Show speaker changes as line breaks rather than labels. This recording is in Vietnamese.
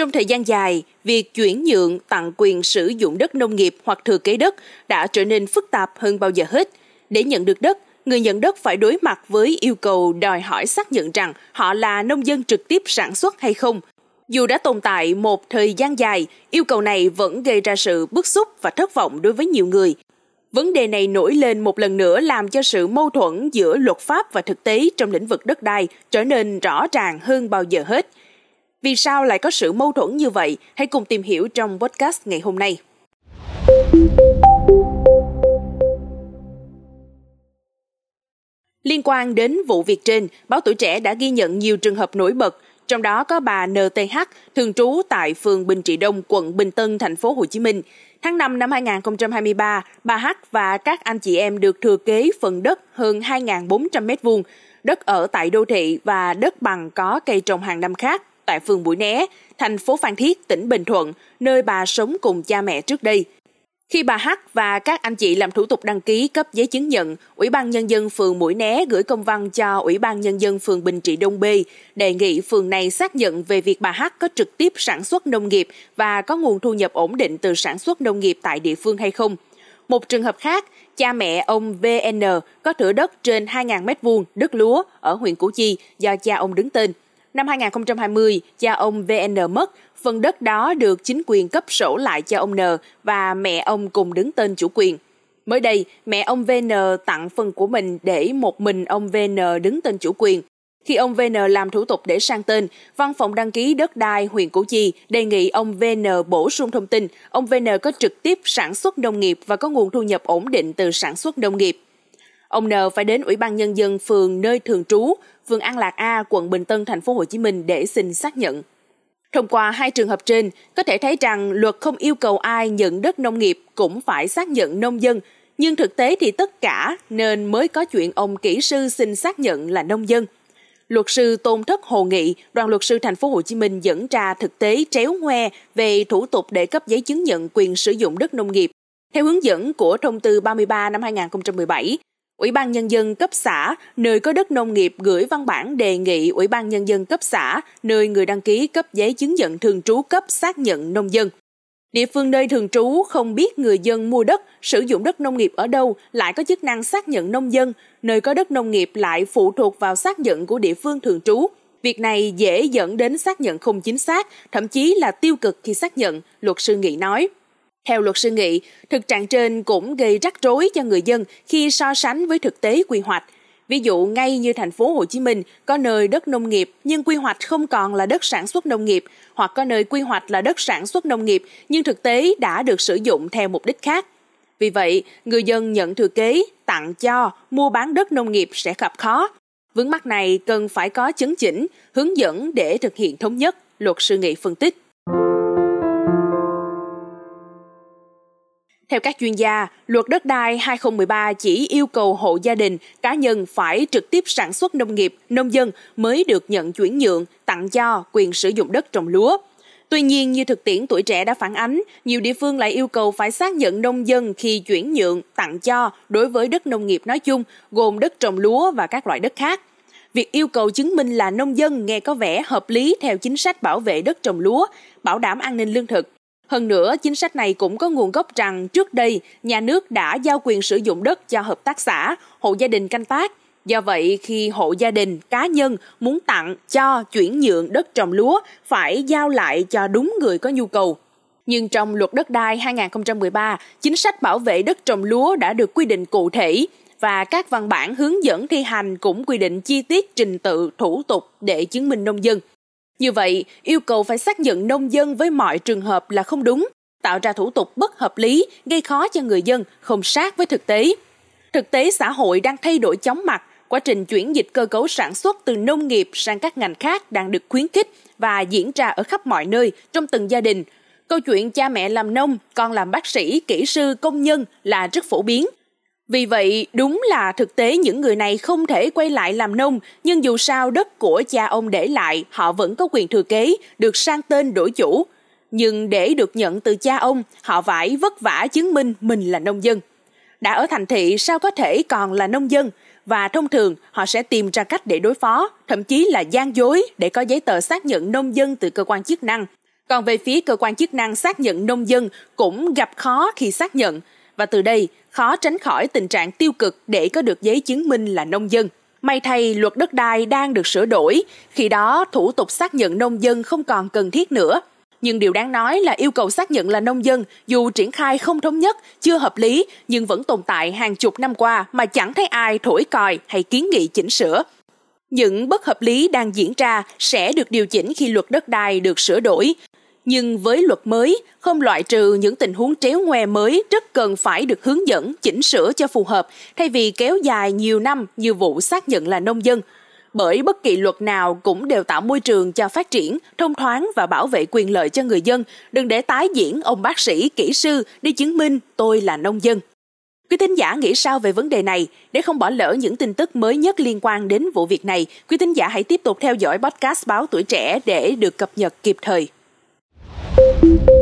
Trong thời gian dài, việc chuyển nhượng tặng quyền sử dụng đất nông nghiệp hoặc thừa kế đất đã trở nên phức tạp hơn bao giờ hết. Để nhận được đất, người nhận đất phải đối mặt với yêu cầu đòi hỏi xác nhận rằng họ là nông dân trực tiếp sản xuất hay không. Dù đã tồn tại một thời gian dài, yêu cầu này vẫn gây ra sự bức xúc và thất vọng đối với nhiều người. Vấn đề này nổi lên một lần nữa làm cho sự mâu thuẫn giữa luật pháp và thực tế trong lĩnh vực đất đai trở nên rõ ràng hơn bao giờ hết – vì sao lại có sự mâu thuẫn như vậy? Hãy cùng tìm hiểu trong podcast ngày hôm nay. Liên quan đến vụ việc trên, báo tuổi trẻ đã ghi nhận nhiều trường hợp nổi bật, trong đó có bà NTH, thường trú tại phường Bình Trị Đông, quận Bình Tân, thành phố Hồ Chí Minh. Tháng 5 năm 2023, bà H và các anh chị em được thừa kế phần đất hơn 2.400 m2, đất ở tại đô thị và đất bằng có cây trồng hàng năm khác tại phường Mũi Né, thành phố Phan Thiết, tỉnh Bình Thuận, nơi bà sống cùng cha mẹ trước đây. Khi bà Hắc và các anh chị làm thủ tục đăng ký cấp giấy chứng nhận, Ủy ban Nhân dân phường Mũi Né gửi công văn cho Ủy ban Nhân dân phường Bình Trị Đông B, đề nghị phường này xác nhận về việc bà Hắc có trực tiếp sản xuất nông nghiệp và có nguồn thu nhập ổn định từ sản xuất nông nghiệp tại địa phương hay không. Một trường hợp khác, cha mẹ ông VN có thửa đất trên 2.000 m2 đất lúa ở huyện Củ Chi do cha ông đứng tên. Năm 2020, cha ông VN mất, phần đất đó được chính quyền cấp sổ lại cho ông N và mẹ ông cùng đứng tên chủ quyền. Mới đây, mẹ ông VN tặng phần của mình để một mình ông VN đứng tên chủ quyền. Khi ông VN làm thủ tục để sang tên, Văn phòng đăng ký đất đai huyện Củ Chi đề nghị ông VN bổ sung thông tin ông VN có trực tiếp sản xuất nông nghiệp và có nguồn thu nhập ổn định từ sản xuất nông nghiệp. Ông N phải đến Ủy ban nhân dân phường nơi thường trú, phường An Lạc A, quận Bình Tân, thành phố Hồ Chí Minh để xin xác nhận. Thông qua hai trường hợp trên, có thể thấy rằng luật không yêu cầu ai nhận đất nông nghiệp cũng phải xác nhận nông dân, nhưng thực tế thì tất cả nên mới có chuyện ông kỹ sư xin xác nhận là nông dân. Luật sư Tôn Thất Hồ Nghị, đoàn luật sư thành phố Hồ Chí Minh dẫn ra thực tế tréo ngoe về thủ tục để cấp giấy chứng nhận quyền sử dụng đất nông nghiệp. Theo hướng dẫn của thông tư 33 năm 2017, Ủy ban Nhân dân cấp xã nơi có đất nông nghiệp gửi văn bản đề nghị Ủy ban Nhân dân cấp xã nơi người đăng ký cấp giấy chứng nhận thường trú cấp xác nhận nông dân. Địa phương nơi thường trú không biết người dân mua đất, sử dụng đất nông nghiệp ở đâu lại có chức năng xác nhận nông dân, nơi có đất nông nghiệp lại phụ thuộc vào xác nhận của địa phương thường trú. Việc này dễ dẫn đến xác nhận không chính xác, thậm chí là tiêu cực khi xác nhận, luật sư Nghị nói. Theo luật sư Nghị, thực trạng trên cũng gây rắc rối cho người dân khi so sánh với thực tế quy hoạch. Ví dụ ngay như thành phố Hồ Chí Minh có nơi đất nông nghiệp nhưng quy hoạch không còn là đất sản xuất nông nghiệp hoặc có nơi quy hoạch là đất sản xuất nông nghiệp nhưng thực tế đã được sử dụng theo mục đích khác. Vì vậy, người dân nhận thừa kế, tặng cho, mua bán đất nông nghiệp sẽ gặp khó. Vướng mắc này cần phải có chấn chỉnh, hướng dẫn để thực hiện thống nhất, luật sư Nghị phân tích. Theo các chuyên gia, luật đất đai 2013 chỉ yêu cầu hộ gia đình, cá nhân phải trực tiếp sản xuất nông nghiệp, nông dân mới được nhận chuyển nhượng, tặng cho quyền sử dụng đất trồng lúa. Tuy nhiên, như thực tiễn tuổi trẻ đã phản ánh, nhiều địa phương lại yêu cầu phải xác nhận nông dân khi chuyển nhượng, tặng cho đối với đất nông nghiệp nói chung, gồm đất trồng lúa và các loại đất khác. Việc yêu cầu chứng minh là nông dân nghe có vẻ hợp lý theo chính sách bảo vệ đất trồng lúa, bảo đảm an ninh lương thực, hơn nữa, chính sách này cũng có nguồn gốc rằng trước đây nhà nước đã giao quyền sử dụng đất cho hợp tác xã, hộ gia đình canh tác. Do vậy, khi hộ gia đình, cá nhân muốn tặng, cho, chuyển nhượng đất trồng lúa phải giao lại cho đúng người có nhu cầu. Nhưng trong luật đất đai 2013, chính sách bảo vệ đất trồng lúa đã được quy định cụ thể và các văn bản hướng dẫn thi hành cũng quy định chi tiết trình tự thủ tục để chứng minh nông dân. Như vậy, yêu cầu phải xác nhận nông dân với mọi trường hợp là không đúng, tạo ra thủ tục bất hợp lý, gây khó cho người dân, không sát với thực tế. Thực tế xã hội đang thay đổi chóng mặt, quá trình chuyển dịch cơ cấu sản xuất từ nông nghiệp sang các ngành khác đang được khuyến khích và diễn ra ở khắp mọi nơi trong từng gia đình. Câu chuyện cha mẹ làm nông, con làm bác sĩ, kỹ sư, công nhân là rất phổ biến. Vì vậy, đúng là thực tế những người này không thể quay lại làm nông, nhưng dù sao đất của cha ông để lại, họ vẫn có quyền thừa kế, được sang tên đổi chủ. Nhưng để được nhận từ cha ông, họ phải vất vả chứng minh mình là nông dân. Đã ở thành thị sao có thể còn là nông dân? Và thông thường họ sẽ tìm ra cách để đối phó, thậm chí là gian dối để có giấy tờ xác nhận nông dân từ cơ quan chức năng. Còn về phía cơ quan chức năng xác nhận nông dân cũng gặp khó khi xác nhận và từ đây khó tránh khỏi tình trạng tiêu cực để có được giấy chứng minh là nông dân. May thay luật đất đai đang được sửa đổi, khi đó thủ tục xác nhận nông dân không còn cần thiết nữa. Nhưng điều đáng nói là yêu cầu xác nhận là nông dân dù triển khai không thống nhất, chưa hợp lý nhưng vẫn tồn tại hàng chục năm qua mà chẳng thấy ai thổi còi hay kiến nghị chỉnh sửa. Những bất hợp lý đang diễn ra sẽ được điều chỉnh khi luật đất đai được sửa đổi. Nhưng với luật mới, không loại trừ những tình huống tréo ngoe mới rất cần phải được hướng dẫn, chỉnh sửa cho phù hợp, thay vì kéo dài nhiều năm như vụ xác nhận là nông dân. Bởi bất kỳ luật nào cũng đều tạo môi trường cho phát triển, thông thoáng và bảo vệ quyền lợi cho người dân, đừng để tái diễn ông bác sĩ, kỹ sư đi chứng minh tôi là nông dân. Quý thính giả nghĩ sao về vấn đề này? Để không bỏ lỡ những tin tức mới nhất liên quan đến vụ việc này, quý thính giả hãy tiếp tục theo dõi podcast Báo Tuổi Trẻ để được cập nhật kịp thời. Thank you.